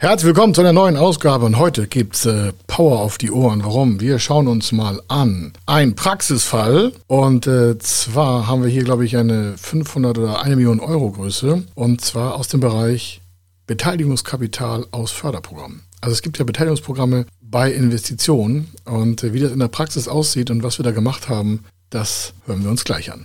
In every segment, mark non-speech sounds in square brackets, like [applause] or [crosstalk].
Herzlich willkommen zu einer neuen Ausgabe und heute gibt's äh, Power auf die Ohren. Warum? Wir schauen uns mal an. Ein Praxisfall und äh, zwar haben wir hier, glaube ich, eine 500 oder eine Million Euro Größe und zwar aus dem Bereich Beteiligungskapital aus Förderprogrammen. Also es gibt ja Beteiligungsprogramme bei Investitionen und äh, wie das in der Praxis aussieht und was wir da gemacht haben, das hören wir uns gleich an.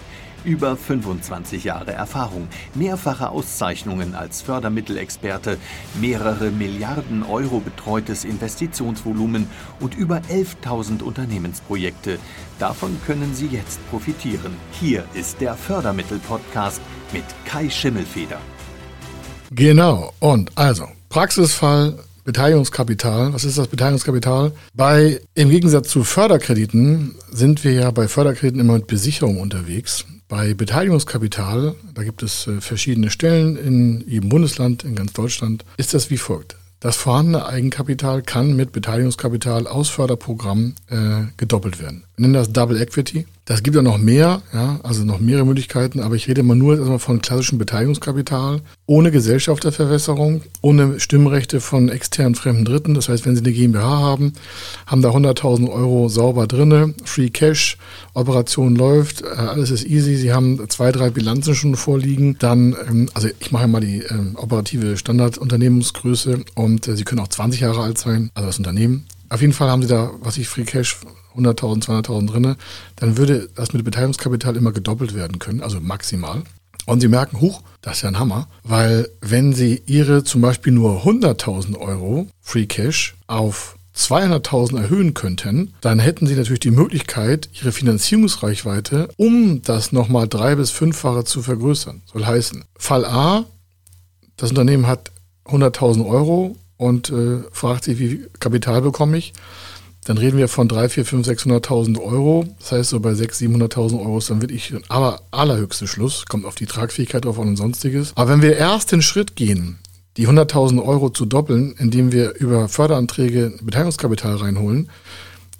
Über 25 Jahre Erfahrung, mehrfache Auszeichnungen als Fördermittelexperte, mehrere Milliarden Euro betreutes Investitionsvolumen und über 11.000 Unternehmensprojekte. Davon können Sie jetzt profitieren. Hier ist der Fördermittel-Podcast mit Kai Schimmelfeder. Genau, und also Praxisfall Beteiligungskapital. Was ist das Beteiligungskapital? Bei, im Gegensatz zu Förderkrediten sind wir ja bei Förderkrediten immer mit Besicherung unterwegs. Bei Beteiligungskapital, da gibt es äh, verschiedene Stellen in jedem Bundesland, in ganz Deutschland, ist das wie folgt. Das vorhandene Eigenkapital kann mit Beteiligungskapital aus Förderprogrammen äh, gedoppelt werden. Wir nennen das Double Equity. Das gibt ja noch mehr, ja, also noch mehrere Möglichkeiten, aber ich rede immer nur erstmal von klassischem Beteiligungskapital, ohne Gesellschafterverwässerung, ohne Stimmrechte von externen fremden Dritten. Das heißt, wenn Sie eine GmbH haben, haben da 100.000 Euro sauber drinne, Free Cash, Operation läuft, äh, alles ist easy. Sie haben zwei, drei Bilanzen schon vorliegen. Dann, ähm, also ich mache mal die ähm, operative Standardunternehmensgröße und äh, Sie können auch 20 Jahre alt sein, also das Unternehmen. Auf jeden Fall haben Sie da, was ich Free Cash 100.000, 200.000 drinne, dann würde das mit Beteiligungskapital immer gedoppelt werden können, also maximal. Und Sie merken, huch, das ist ja ein Hammer, weil wenn Sie Ihre zum Beispiel nur 100.000 Euro Free Cash auf 200.000 erhöhen könnten, dann hätten Sie natürlich die Möglichkeit, Ihre Finanzierungsreichweite um das nochmal drei- bis fünffache zu vergrößern. Soll heißen, Fall A, das Unternehmen hat 100.000 Euro und äh, fragt sich, wie viel Kapital bekomme ich? dann reden wir von 3, 4, 5, 600.000 Euro. Das heißt, so bei 6, 700.000 Euro ist dann wirklich aber allerhöchste Schluss. Kommt auf die Tragfähigkeit drauf an und sonstiges. Aber wenn wir erst den Schritt gehen, die 100.000 Euro zu doppeln, indem wir über Förderanträge Beteiligungskapital reinholen,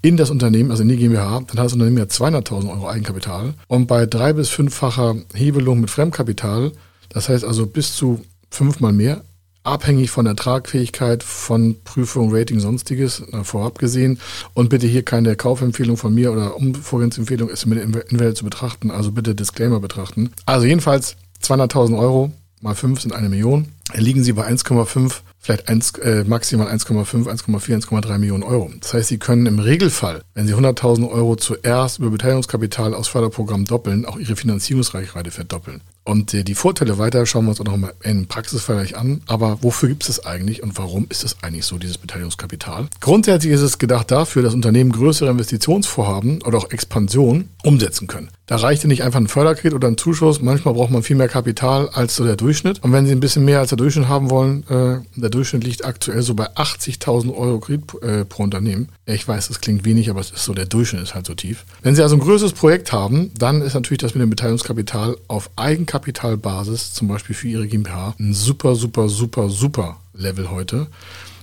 in das Unternehmen, also in die GmbH, dann hat das Unternehmen ja 200.000 Euro Eigenkapital. Und bei drei bis fünffacher Hebelung mit Fremdkapital, das heißt also bis zu fünfmal mehr, abhängig von der Tragfähigkeit, von Prüfung, Rating, sonstiges, vorab gesehen. Und bitte hier keine Kaufempfehlung von mir oder Umvorgehensempfehlung ist mit Invalid zu betrachten, also bitte Disclaimer betrachten. Also jedenfalls 200.000 Euro mal 5 sind eine Million. Liegen Sie bei 1,5, vielleicht 1, äh, maximal 1,5, 1,4, 1,3 Millionen Euro. Das heißt, Sie können im Regelfall, wenn Sie 100.000 Euro zuerst über Beteiligungskapital aus Förderprogramm doppeln, auch Ihre Finanzierungsreichweite verdoppeln. Und äh, die Vorteile weiter schauen wir uns auch noch mal in Praxisfall an. Aber wofür gibt es das eigentlich und warum ist es eigentlich so, dieses Beteiligungskapital? Grundsätzlich ist es gedacht dafür, dass Unternehmen größere Investitionsvorhaben oder auch Expansion umsetzen können. Da reicht ja nicht einfach ein Förderkredit oder ein Zuschuss. Manchmal braucht man viel mehr Kapital als so der Durchschnitt. Und wenn Sie ein bisschen mehr als der Durchschnitt haben wollen, äh, der Durchschnitt liegt aktuell so bei 80.000 Euro Kredit äh, pro Unternehmen. Ich weiß, das klingt wenig, aber es ist so, der Durchschnitt ist halt so tief. Wenn Sie also ein größeres Projekt haben, dann ist natürlich das mit dem Beteiligungskapital auf Eigenkapitalbasis, zum Beispiel für Ihre GmbH, ein super, super, super, super Level heute.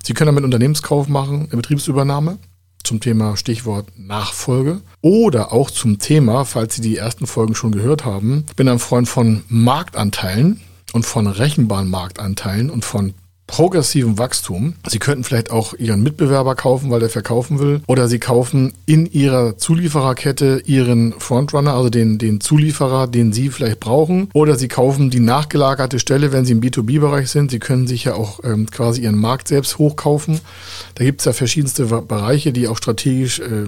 Sie können damit Unternehmenskauf machen, eine Betriebsübernahme zum Thema Stichwort Nachfolge oder auch zum Thema, falls Sie die ersten Folgen schon gehört haben, ich bin ein Freund von Marktanteilen und von Rechenbahnmarktanteilen und von progressivem Wachstum. Sie könnten vielleicht auch Ihren Mitbewerber kaufen, weil der verkaufen will. Oder Sie kaufen in Ihrer Zuliefererkette Ihren Frontrunner, also den, den Zulieferer, den Sie vielleicht brauchen. Oder Sie kaufen die nachgelagerte Stelle, wenn Sie im B2B-Bereich sind. Sie können sich ja auch ähm, quasi Ihren Markt selbst hochkaufen. Da gibt es ja verschiedenste Bereiche, die auch strategisch äh,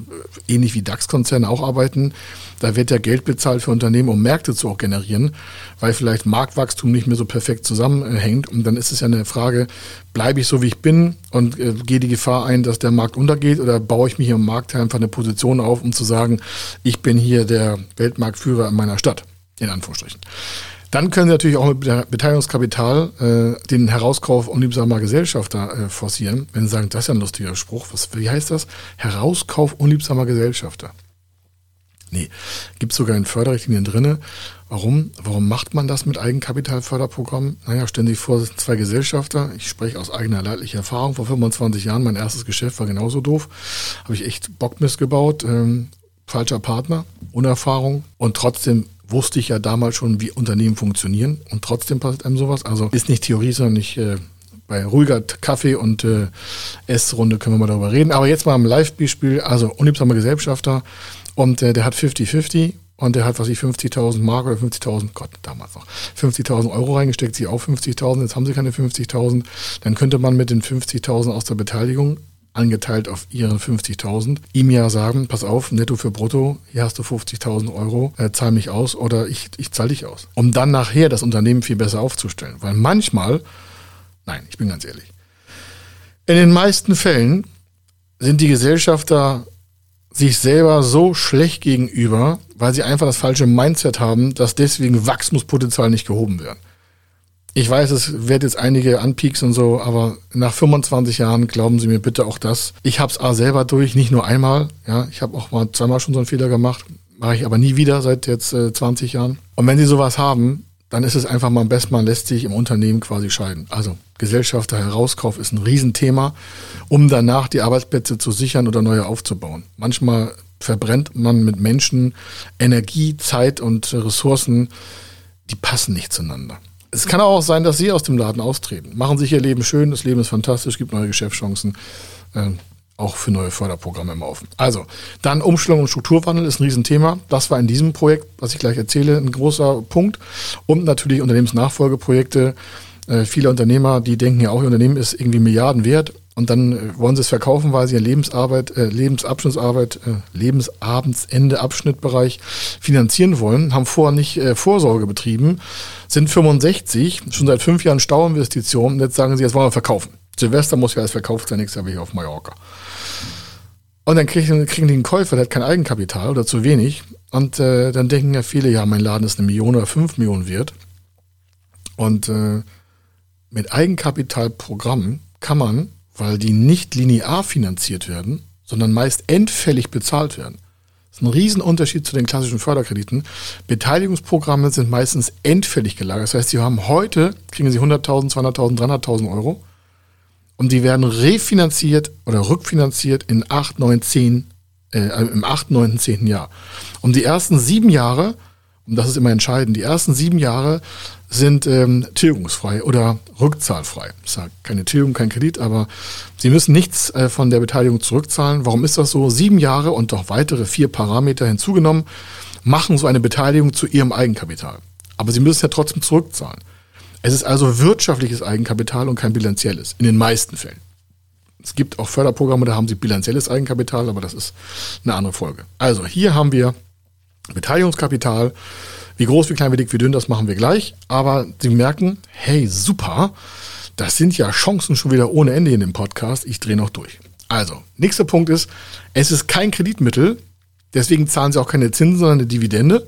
ähnlich wie DAX-Konzerne auch arbeiten. Da wird ja Geld bezahlt für Unternehmen, um Märkte zu auch generieren, weil vielleicht Marktwachstum nicht mehr so perfekt zusammenhängt. Und dann ist es ja eine Frage, bleibe ich so, wie ich bin und äh, gehe die Gefahr ein, dass der Markt untergeht oder baue ich mich im Markt einfach eine Position auf, um zu sagen, ich bin hier der Weltmarktführer in meiner Stadt, in Anführungsstrichen. Dann können Sie natürlich auch mit Beteiligungskapital äh, den Herauskauf unliebsamer Gesellschafter äh, forcieren. Wenn Sie sagen, das ist ja ein lustiger Spruch. Was, wie heißt das? Herauskauf unliebsamer Gesellschafter. Nee, gibt sogar in Förderrichtlinien drinne. Warum? Warum macht man das mit Eigenkapitalförderprogrammen? Naja, stellen Sie sich vor, zwei Gesellschafter. Ich spreche aus eigener leidlicher Erfahrung. Vor 25 Jahren, mein erstes Geschäft war genauso doof. Habe ich echt Bockmist gebaut. Ähm, falscher Partner, Unerfahrung. Und trotzdem wusste ich ja damals schon, wie Unternehmen funktionieren. Und trotzdem passiert einem sowas. Also ist nicht Theorie, sondern nicht äh, bei ruhiger Kaffee- und äh, Essrunde können wir mal darüber reden. Aber jetzt mal im Live-Beispiel. Also unliebsamer Gesellschafter und äh, der hat 50-50 und der hat, was ich, 50.000 Mark oder 50.000, Gott, damals noch, 50.000 Euro reingesteckt, sie auch 50.000, jetzt haben sie keine 50.000. Dann könnte man mit den 50.000 aus der Beteiligung angeteilt auf ihren 50.000, ihm ja sagen, pass auf, netto für brutto, hier hast du 50.000 Euro, äh, zahl mich aus oder ich, ich zahl dich aus. Um dann nachher das Unternehmen viel besser aufzustellen. Weil manchmal, nein, ich bin ganz ehrlich, in den meisten Fällen sind die Gesellschafter sich selber so schlecht gegenüber, weil sie einfach das falsche Mindset haben, dass deswegen Wachstumspotenzial nicht gehoben wird. Ich weiß, es wird jetzt einige anpieksen und so, aber nach 25 Jahren glauben Sie mir bitte auch das. Ich habe es selber durch, nicht nur einmal. Ja, ich habe auch mal zweimal schon so einen Fehler gemacht, mache ich aber nie wieder seit jetzt äh, 20 Jahren. Und wenn Sie sowas haben, dann ist es einfach mal am besten, man lässt sich im Unternehmen quasi scheiden. Also Gesellschafter Herauskauf ist ein Riesenthema, um danach die Arbeitsplätze zu sichern oder neue aufzubauen. Manchmal verbrennt man mit Menschen Energie, Zeit und Ressourcen, die passen nicht zueinander. Es kann auch sein, dass Sie aus dem Laden austreten. Machen sich Ihr Leben schön, das Leben ist fantastisch, gibt neue Geschäftschancen. Auch für neue Förderprogramme im Laufen. Also, dann Umstellung und Strukturwandel ist ein Riesenthema. Das war in diesem Projekt, was ich gleich erzähle, ein großer Punkt. Und natürlich Unternehmensnachfolgeprojekte. Äh, viele Unternehmer, die denken ja auch, ihr Unternehmen ist irgendwie Milliarden wert und dann äh, wollen sie es verkaufen, weil sie ihr Lebensarbeit, äh, Lebensabschnittsarbeit, äh, Lebensabendende Abschnittbereich finanzieren wollen, haben vorher nicht äh, Vorsorge betrieben, sind 65, schon seit fünf Jahren Stauinvestitionen jetzt sagen sie, jetzt wollen wir verkaufen. Silvester muss ja alles verkauft sein, nächstes Jahr bin ich auf Mallorca. Und dann kriegen, kriegen die einen Käufer, der hat kein Eigenkapital oder zu wenig. Und äh, dann denken ja viele, ja, mein Laden ist eine Million oder fünf Millionen wert. Und äh, mit Eigenkapitalprogrammen kann man, weil die nicht linear finanziert werden, sondern meist endfällig bezahlt werden. Das ist ein Riesenunterschied zu den klassischen Förderkrediten. Beteiligungsprogramme sind meistens endfällig gelagert. Das heißt, Sie haben heute, kriegen Sie 100.000, 200.000, 300.000 Euro und die werden refinanziert oder rückfinanziert in 8, 9, 10, äh, im 8, 9, 10. Jahr. Und die ersten sieben Jahre, und das ist immer entscheidend, die ersten sieben Jahre sind ähm, tilgungsfrei oder rückzahlfrei. Das ist ja keine Tilgung, kein Kredit, aber Sie müssen nichts äh, von der Beteiligung zurückzahlen. Warum ist das so? Sieben Jahre und noch weitere vier Parameter hinzugenommen machen so eine Beteiligung zu Ihrem Eigenkapital. Aber Sie müssen ja trotzdem zurückzahlen. Es ist also wirtschaftliches Eigenkapital und kein bilanzielles, in den meisten Fällen. Es gibt auch Förderprogramme, da haben sie bilanzielles Eigenkapital, aber das ist eine andere Folge. Also hier haben wir Beteiligungskapital. Wie groß, wie klein, wie dick, wie dünn, das machen wir gleich. Aber Sie merken, hey, super, das sind ja Chancen schon wieder ohne Ende in dem Podcast. Ich drehe noch durch. Also, nächster Punkt ist, es ist kein Kreditmittel, deswegen zahlen Sie auch keine Zinsen, sondern eine Dividende.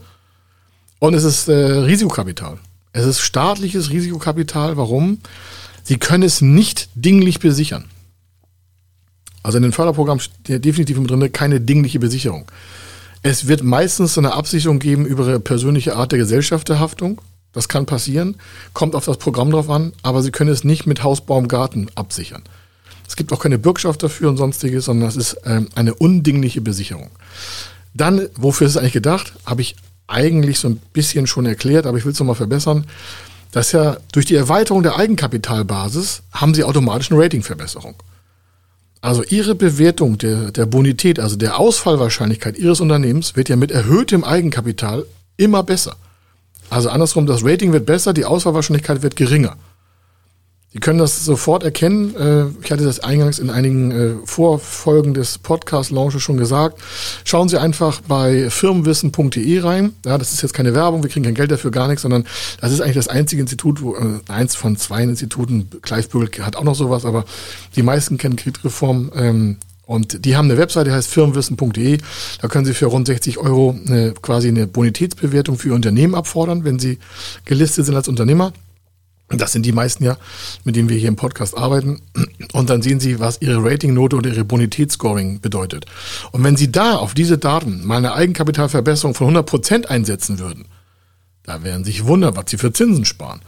Und es ist äh, Risikokapital. Es ist staatliches Risikokapital. Warum? Sie können es nicht dinglich besichern. Also in den Förderprogrammen steht definitiv mit drin keine dingliche Besicherung. Es wird meistens eine Absicherung geben über ihre persönliche Art der Gesellschafterhaftung. Das kann passieren, kommt auf das Programm drauf an, aber Sie können es nicht mit Haus, Baum, Garten absichern. Es gibt auch keine Bürgschaft dafür und sonstiges, sondern es ist ähm, eine undingliche Besicherung. Dann, wofür ist es eigentlich gedacht? Habe ich eigentlich so ein bisschen schon erklärt, aber ich will es nochmal verbessern, dass ja durch die Erweiterung der Eigenkapitalbasis haben Sie automatisch eine Ratingverbesserung. Also Ihre Bewertung der, der Bonität, also der Ausfallwahrscheinlichkeit Ihres Unternehmens wird ja mit erhöhtem Eigenkapital immer besser. Also andersrum, das Rating wird besser, die Ausfallwahrscheinlichkeit wird geringer. Sie können das sofort erkennen. Äh, ich hatte das eingangs in einigen äh, Vorfolgen des Podcast-Launches schon gesagt. Schauen Sie einfach bei firmenwissen.de rein. Ja, das ist jetzt keine Werbung, wir kriegen kein Geld dafür, gar nichts, sondern das ist eigentlich das einzige Institut, wo, äh, eins von zwei Instituten, Kleifbügel hat auch noch sowas, aber die meisten kennen Kreditreform ähm, Und die haben eine Webseite, die heißt firmenwissen.de. Da können Sie für rund 60 Euro eine, quasi eine Bonitätsbewertung für Ihr Unternehmen abfordern, wenn Sie gelistet sind als Unternehmer. Das sind die meisten ja, mit denen wir hier im Podcast arbeiten. Und dann sehen Sie, was Ihre Ratingnote oder Ihre Bonitätsscoring bedeutet. Und wenn Sie da auf diese Daten mal eine Eigenkapitalverbesserung von 100 Prozent einsetzen würden, da Sie sich wundern, was Sie für Zinsen sparen.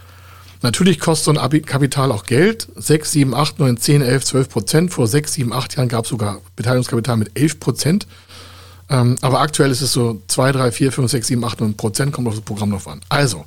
Natürlich kostet so ein Kapital auch Geld. 6, 7, 8, 9, 10, 11, 12 Prozent. Vor 6, 7, 8 Jahren gab es sogar Beteiligungskapital mit 11 Prozent. Ähm, aber aktuell ist es so 2, 3, 4, 5, 6, 7, 8, 9 Prozent, kommt auf das Programm noch an. Also,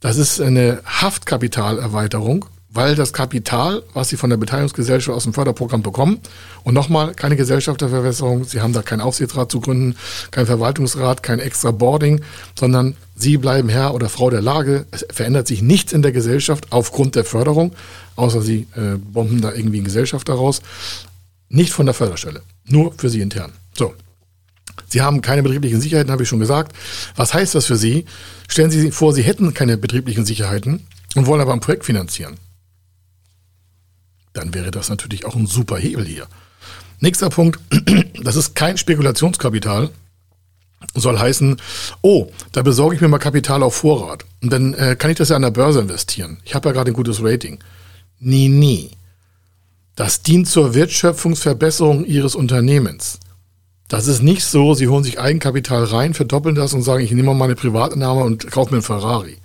das ist eine Haftkapitalerweiterung, weil das Kapital, was Sie von der Beteiligungsgesellschaft aus dem Förderprogramm bekommen, und nochmal keine Gesellschafterverwässerung, Sie haben da keinen Aufsichtsrat zu gründen, kein Verwaltungsrat, kein extra Boarding, sondern Sie bleiben Herr oder Frau der Lage. Es verändert sich nichts in der Gesellschaft aufgrund der Förderung, außer Sie äh, bomben da irgendwie eine Gesellschaft daraus. Nicht von der Förderstelle, nur für Sie intern. So, Sie haben keine betrieblichen Sicherheiten, habe ich schon gesagt. Was heißt das für Sie? Stellen Sie sich vor, Sie hätten keine betrieblichen Sicherheiten und wollen aber ein Projekt finanzieren. Dann wäre das natürlich auch ein super Hebel hier. Nächster Punkt, [clears throat] das ist kein Spekulationskapital. Soll heißen, oh, da besorge ich mir mal Kapital auf Vorrat. Und dann äh, kann ich das ja an der Börse investieren. Ich habe ja gerade ein gutes Rating. Nie, nie. Das dient zur Wertschöpfungsverbesserung Ihres Unternehmens. Das ist nicht so, sie holen sich Eigenkapital rein, verdoppeln das und sagen, ich nehme mal meine Privatnahme und kaufe mir einen Ferrari.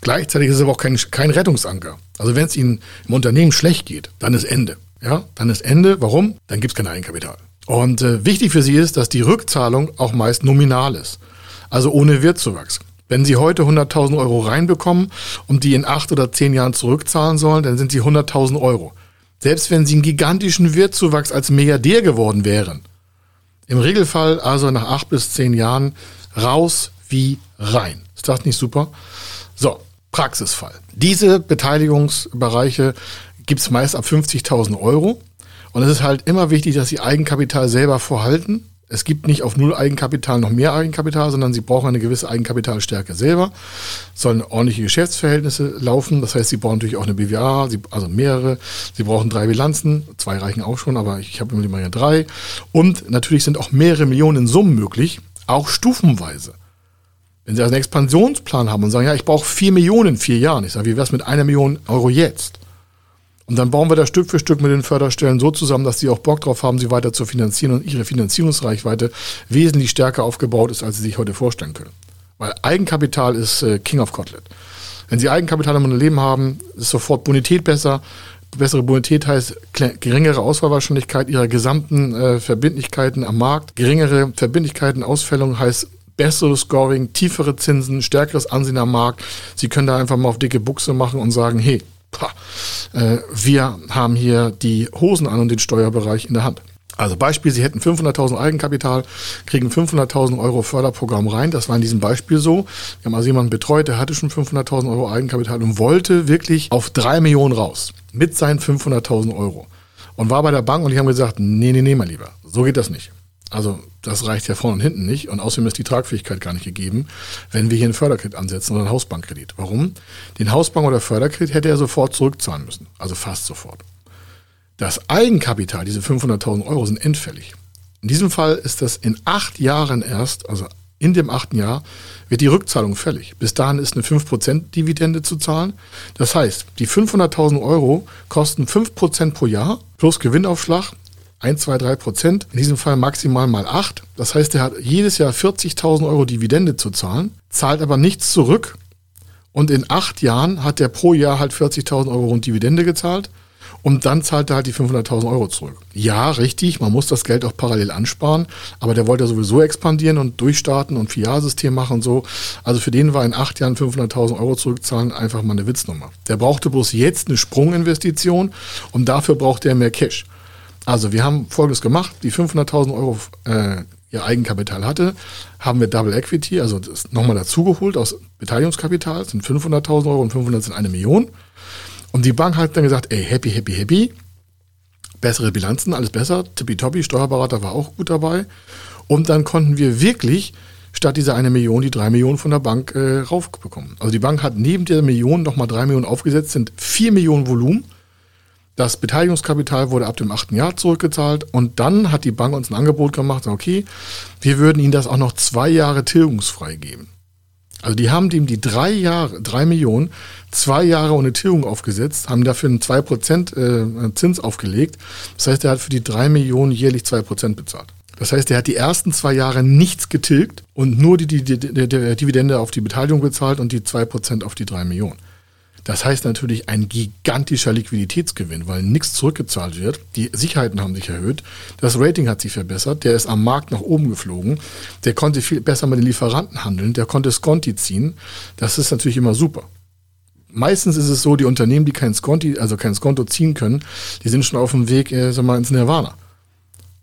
Gleichzeitig ist es aber auch kein, kein Rettungsanker. Also wenn es Ihnen im Unternehmen schlecht geht, dann ist Ende. Ja, dann ist Ende. Warum? Dann gibt es kein Eigenkapital. Und äh, wichtig für Sie ist, dass die Rückzahlung auch meist nominal ist. Also ohne Wertzuwachs. Wenn Sie heute 100.000 Euro reinbekommen und die in acht oder zehn Jahren zurückzahlen sollen, dann sind Sie 100.000 Euro. Selbst wenn Sie einen gigantischen Wertzuwachs als Milliardär geworden wären, im Regelfall also nach acht bis zehn Jahren raus wie rein. Ist das nicht super? So, Praxisfall. Diese Beteiligungsbereiche gibt es meist ab 50.000 Euro. Und es ist halt immer wichtig, dass Sie Eigenkapital selber vorhalten es gibt nicht auf Null Eigenkapital noch mehr Eigenkapital, sondern sie brauchen eine gewisse Eigenkapitalstärke selber, sollen ordentliche Geschäftsverhältnisse laufen. Das heißt, sie brauchen natürlich auch eine BWA, also mehrere. Sie brauchen drei Bilanzen, zwei reichen auch schon, aber ich habe immer ja drei. Und natürlich sind auch mehrere Millionen Summen möglich, auch stufenweise. Wenn Sie also einen Expansionsplan haben und sagen, ja, ich brauche vier Millionen in vier Jahren, ich sage, wie wäre es mit einer Million Euro jetzt? Und dann bauen wir das Stück für Stück mit den Förderstellen so zusammen, dass sie auch Bock drauf haben, sie weiter zu finanzieren und ihre Finanzierungsreichweite wesentlich stärker aufgebaut ist, als sie sich heute vorstellen können. Weil Eigenkapital ist äh, King of Kotlet. Wenn Sie Eigenkapital im Leben haben, ist sofort Bonität besser. Bessere Bonität heißt geringere Auswahlwahrscheinlichkeit Ihrer gesamten äh, Verbindlichkeiten am Markt. Geringere Verbindlichkeiten, Ausfällung heißt besseres Scoring, tiefere Zinsen, stärkeres Ansehen am Markt. Sie können da einfach mal auf dicke Buchse machen und sagen, hey, äh, wir haben hier die Hosen an und den Steuerbereich in der Hand. Also Beispiel, Sie hätten 500.000 Eigenkapital, kriegen 500.000 Euro Förderprogramm rein. Das war in diesem Beispiel so. Wir haben also jemanden betreut, der hatte schon 500.000 Euro Eigenkapital und wollte wirklich auf drei Millionen raus mit seinen 500.000 Euro. Und war bei der Bank und die haben gesagt, nee, nee, nee, mein Lieber, so geht das nicht. Also das reicht ja vorne und hinten nicht und außerdem ist die Tragfähigkeit gar nicht gegeben, wenn wir hier einen Förderkredit ansetzen oder einen Hausbankkredit. Warum? Den Hausbank- oder Förderkredit hätte er sofort zurückzahlen müssen, also fast sofort. Das Eigenkapital, diese 500.000 Euro, sind endfällig. In diesem Fall ist das in acht Jahren erst, also in dem achten Jahr, wird die Rückzahlung fällig. Bis dahin ist eine 5% Dividende zu zahlen. Das heißt, die 500.000 Euro kosten 5% pro Jahr plus Gewinnaufschlag 1, 2, 3 Prozent, in diesem Fall maximal mal 8. Das heißt, er hat jedes Jahr 40.000 Euro Dividende zu zahlen, zahlt aber nichts zurück. Und in acht Jahren hat er pro Jahr halt 40.000 Euro rund Dividende gezahlt. Und dann zahlt er halt die 500.000 Euro zurück. Ja, richtig, man muss das Geld auch parallel ansparen, aber der wollte sowieso expandieren und durchstarten und Vier-Jahr-System machen und so. Also für den war in acht Jahren 500.000 Euro zurückzahlen einfach mal eine Witznummer. Der brauchte bloß jetzt eine Sprunginvestition und dafür braucht er mehr Cash. Also wir haben Folgendes gemacht, die 500.000 Euro äh, ihr Eigenkapital hatte, haben wir Double Equity, also das nochmal dazugeholt aus Beteiligungskapital, sind 500.000 Euro und 500 sind eine Million. Und die Bank hat dann gesagt, ey, happy, happy, happy, bessere Bilanzen, alles besser, tippitoppi, Steuerberater war auch gut dabei. Und dann konnten wir wirklich statt dieser eine Million die drei Millionen von der Bank äh, raufbekommen. Also die Bank hat neben dieser Million nochmal drei Millionen aufgesetzt, sind vier Millionen Volumen Das Beteiligungskapital wurde ab dem achten Jahr zurückgezahlt und dann hat die Bank uns ein Angebot gemacht, okay, wir würden Ihnen das auch noch zwei Jahre tilgungsfrei geben. Also die haben dem die drei Jahre, drei Millionen, zwei Jahre ohne Tilgung aufgesetzt, haben dafür einen zwei Prozent äh, Zins aufgelegt. Das heißt, er hat für die drei Millionen jährlich zwei Prozent bezahlt. Das heißt, er hat die ersten zwei Jahre nichts getilgt und nur die, die, die, die Dividende auf die Beteiligung bezahlt und die zwei Prozent auf die drei Millionen. Das heißt natürlich ein gigantischer Liquiditätsgewinn, weil nichts zurückgezahlt wird. Die Sicherheiten haben sich erhöht. Das Rating hat sich verbessert. Der ist am Markt nach oben geflogen. Der konnte viel besser mit den Lieferanten handeln. Der konnte Sconti ziehen. Das ist natürlich immer super. Meistens ist es so, die Unternehmen, die kein Sconti, also kein Skonto ziehen können, die sind schon auf dem Weg, äh, sag mal, ins Nirvana.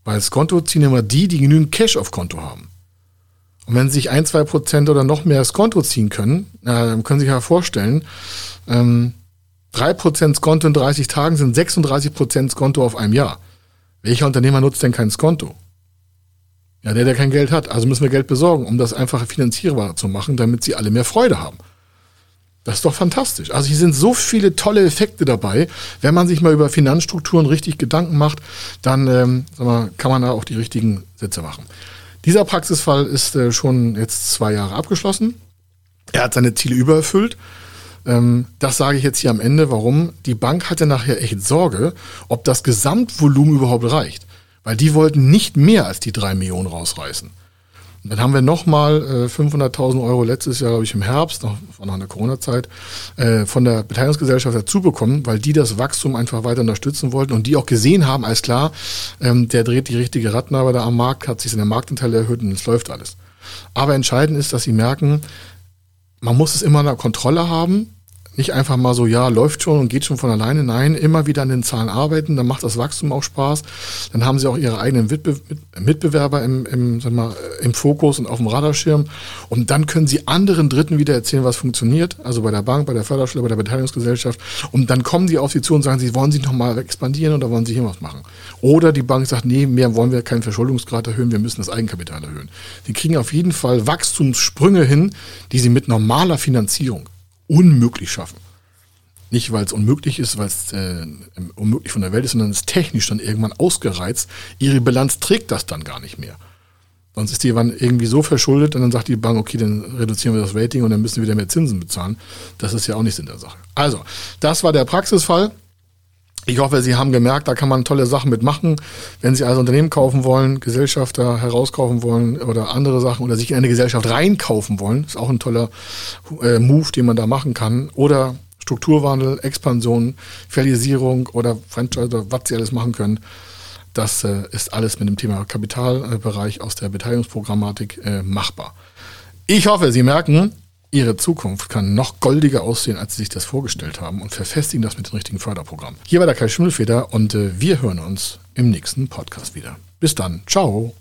Weil Skonto ziehen immer die, die genügend Cash auf Konto haben. Und wenn sie sich ein, zwei Prozent oder noch mehr Skonto ziehen können, äh, können Sie sich ja vorstellen, ähm, 3% Skonto in 30 Tagen sind 36% Skonto auf einem Jahr. Welcher Unternehmer nutzt denn kein Skonto? Ja, der, der kein Geld hat. Also müssen wir Geld besorgen, um das einfach finanzierbar zu machen, damit sie alle mehr Freude haben. Das ist doch fantastisch. Also hier sind so viele tolle Effekte dabei. Wenn man sich mal über Finanzstrukturen richtig Gedanken macht, dann ähm, mal, kann man da auch die richtigen Sätze machen. Dieser Praxisfall ist äh, schon jetzt zwei Jahre abgeschlossen. Er hat seine Ziele übererfüllt. Ähm, das sage ich jetzt hier am Ende. Warum? Die Bank hatte nachher echt Sorge, ob das Gesamtvolumen überhaupt reicht. Weil die wollten nicht mehr als die drei Millionen rausreißen. Dann haben wir nochmal äh, 500.000 Euro letztes Jahr, glaube ich, im Herbst, noch, war noch in der Corona-Zeit, äh, von der Beteiligungsgesellschaft dazu bekommen, weil die das Wachstum einfach weiter unterstützen wollten und die auch gesehen haben, als klar, ähm, der dreht die richtige Rattenarbeit da am Markt, hat sich seine Marktanteile erhöht und es läuft alles. Aber entscheidend ist, dass sie merken, man muss es immer in der Kontrolle haben nicht einfach mal so, ja, läuft schon und geht schon von alleine. Nein, immer wieder an den Zahlen arbeiten, dann macht das Wachstum auch Spaß. Dann haben sie auch ihre eigenen Mitbe Mitbewerber im, im, sag mal, im Fokus und auf dem Radarschirm. Und dann können sie anderen Dritten wieder erzählen, was funktioniert. Also bei der Bank, bei der Förderstelle, bei der Beteiligungsgesellschaft. Und dann kommen sie auf sie zu und sagen, sie wollen sich nochmal expandieren oder wollen sie hier was machen. Oder die Bank sagt, nee, mehr wollen wir keinen Verschuldungsgrad erhöhen, wir müssen das Eigenkapital erhöhen. Sie kriegen auf jeden Fall Wachstumssprünge hin, die sie mit normaler Finanzierung unmöglich schaffen. Nicht, weil es unmöglich ist, weil es äh, unmöglich von der Welt ist, sondern es ist technisch dann irgendwann ausgereizt. Ihre Bilanz trägt das dann gar nicht mehr. Sonst ist die dann irgendwie so verschuldet und dann sagt die Bank, okay, dann reduzieren wir das Rating und dann müssen wir wieder mehr Zinsen bezahlen. Das ist ja auch nicht Sinn der Sache. Also, das war der Praxisfall. Ich hoffe, Sie haben gemerkt, da kann man tolle Sachen mitmachen. Wenn Sie also Unternehmen kaufen wollen, Gesellschafter herauskaufen wollen oder andere Sachen oder sich in eine Gesellschaft reinkaufen wollen, ist auch ein toller äh, Move, den man da machen kann. Oder Strukturwandel, Expansion, Filialisierung oder Franchise oder was Sie alles machen können. Das äh, ist alles mit dem Thema Kapitalbereich aus der Beteiligungsprogrammatik äh, machbar. Ich hoffe, Sie merken, Ihre Zukunft kann noch goldiger aussehen, als Sie sich das vorgestellt haben und verfestigen das mit dem richtigen Förderprogramm. Hier war der Kai Schimmelfeder und äh, wir hören uns im nächsten Podcast wieder. Bis dann. Ciao.